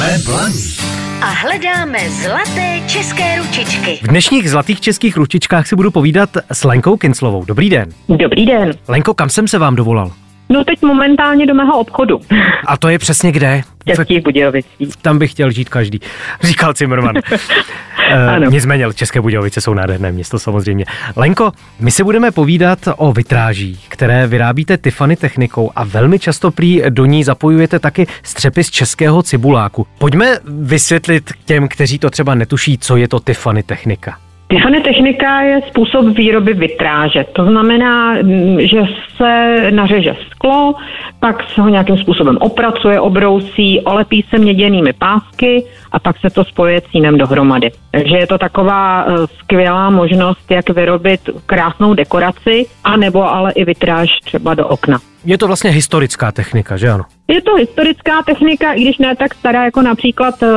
Jsme Blaník a hledáme zlaté české ručičky. V dnešních zlatých českých ručičkách si budu povídat s Lenkou Kinclovou. Dobrý den. Dobrý den. Lenko, kam jsem se vám dovolal? No teď momentálně do mého obchodu. A to je přesně kde? Českých Budějovicích. Tam bych chtěl žít každý, říkal Cimrman. Ano. Nicméně České Budějovice jsou nádherné město samozřejmě. Lenko, my si budeme povídat o vitrážích, které vyrábíte Tiffany technikou a velmi často prý do ní zapojujete taky střepy z českého cibuláku. Pojďme vysvětlit těm, kteří to třeba netuší, co je to Tiffany technika. Tiffany technika je způsob výroby vitráže. To znamená, mm, že se nařeže sklo, pak se ho nějakým způsobem opracuje, obrousí, olepí se měděnými pásky a pak se to spojuje cínem dohromady. Takže je to taková eh, skvělá možnost, jak vyrobit krásnou dekoraci, anebo ale i vitráž třeba do okna. Je to vlastně historická technika, že ano? Je to historická technika, i když ne tak stará jako například uh,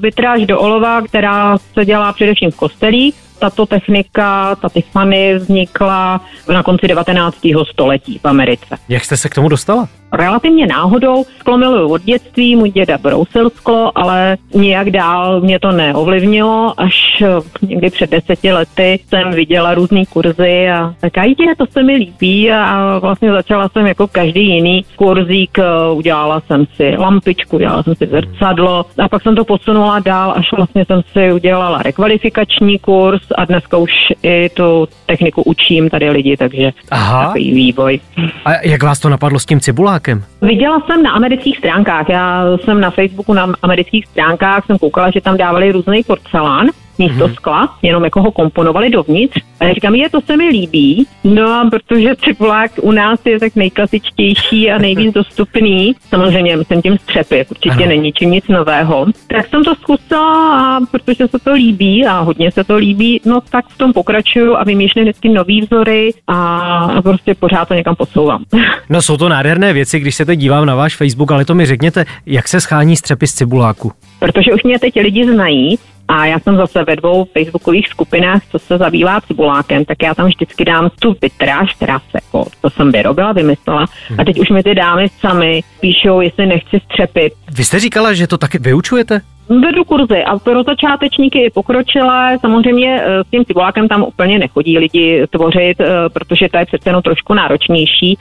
vitráž do olova, která se dělá především v kostelích. Tato technika, ta Tiffany, vznikla na konci 19. století v Americe. Jak jste se k tomu dostala? Relativně náhodou sklo miluju od dětství, můj děda brousil sklo, ale nijak dál mě to neovlivnilo. Až eh, někdy před deseti lety jsem viděla různé kurzy a tak jde, to se mi líbí a vlastně začala jsem jako každý jiný kurzík, eh, udělala jsem si lampičku, udělala jsem si zrcadlo a pak jsem to posunula dál, až vlastně jsem si udělala rekvalifikační kurz a dneska už i tu techniku učím tady lidi, takže Aha. takový vývoj. A jak vás to napadlo s tím cibulákem? Viděla jsem na amerických stránkách, já jsem na Facebooku na amerických stránkách, jsem koukala, že tam dávali různý porcelán, místo mm-hmm. skla, jenom jako ho komponovali dovnitř. A já říkám, je, to se mi líbí, no a protože cibulák u nás je tak nejklasičtější a nejvíc dostupný, samozřejmě myslím tím střepy, určitě ano. není čím nic nového, tak jsem to zkusila a protože se to líbí a hodně se to líbí, no tak v tom pokračuju a vymýšlím vždycky nový vzory a, a prostě pořád to někam posouvám. No jsou to nádherné věci, když se teď dívám na váš Facebook, ale to mi řekněte, jak se schání střepy z cibuláku? Protože už mě teď lidi znají, a já jsem zase ve dvou facebookových skupinách, co se zabývá cibulákem, tak já tam vždycky dám tu vitráž, která se jako, to jsem vyrobila, vymyslela. A teď už mi ty dámy sami píšou, jestli nechci střepit. Vy jste říkala, že to taky vyučujete? Vedu kurzy a pro začátečníky i pokročilé. Samozřejmě s tím cibulákem tam úplně nechodí lidi tvořit, protože to je přece jenom trošku náročnější,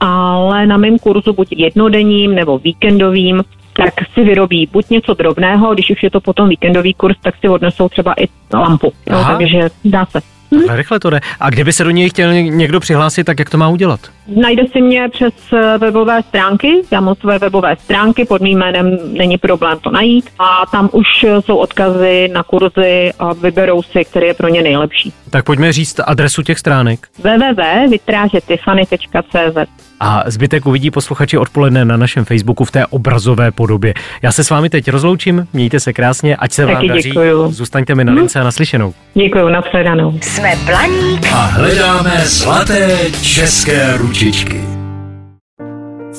ale na mém kurzu buď jednodenním nebo víkendovým tak si vyrobí buď něco drobného, když už je to potom víkendový kurz, tak si odnesou třeba i lampu. No, takže dá se. Takhle rychle to jde. A kdyby se do něj chtěl někdo přihlásit, tak jak to má udělat? Najde si mě přes webové stránky, já mám své webové stránky, pod mým jménem není problém to najít a tam už jsou odkazy na kurzy a vyberou si, který je pro ně nejlepší. Tak pojďme říct adresu těch stránek. www.vytrážetiffany.cz A zbytek uvidí posluchači odpoledne na našem Facebooku v té obrazové podobě. Já se s vámi teď rozloučím, mějte se krásně, ať se Taky vám daří. děkuju. Zůstaňte mi na lince a naslyšenou. Děkuji, nashledanou. Jsme Blaník a hledáme zlaté české ručičky.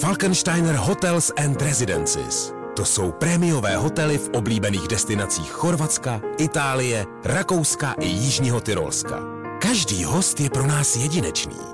Falkensteiner Hotels and Residences. To jsou prémiové hotely v oblíbených destinacích Chorvatska, Itálie, Rakouska i Jižního Tyrolska. Každý host je pro nás jedinečný.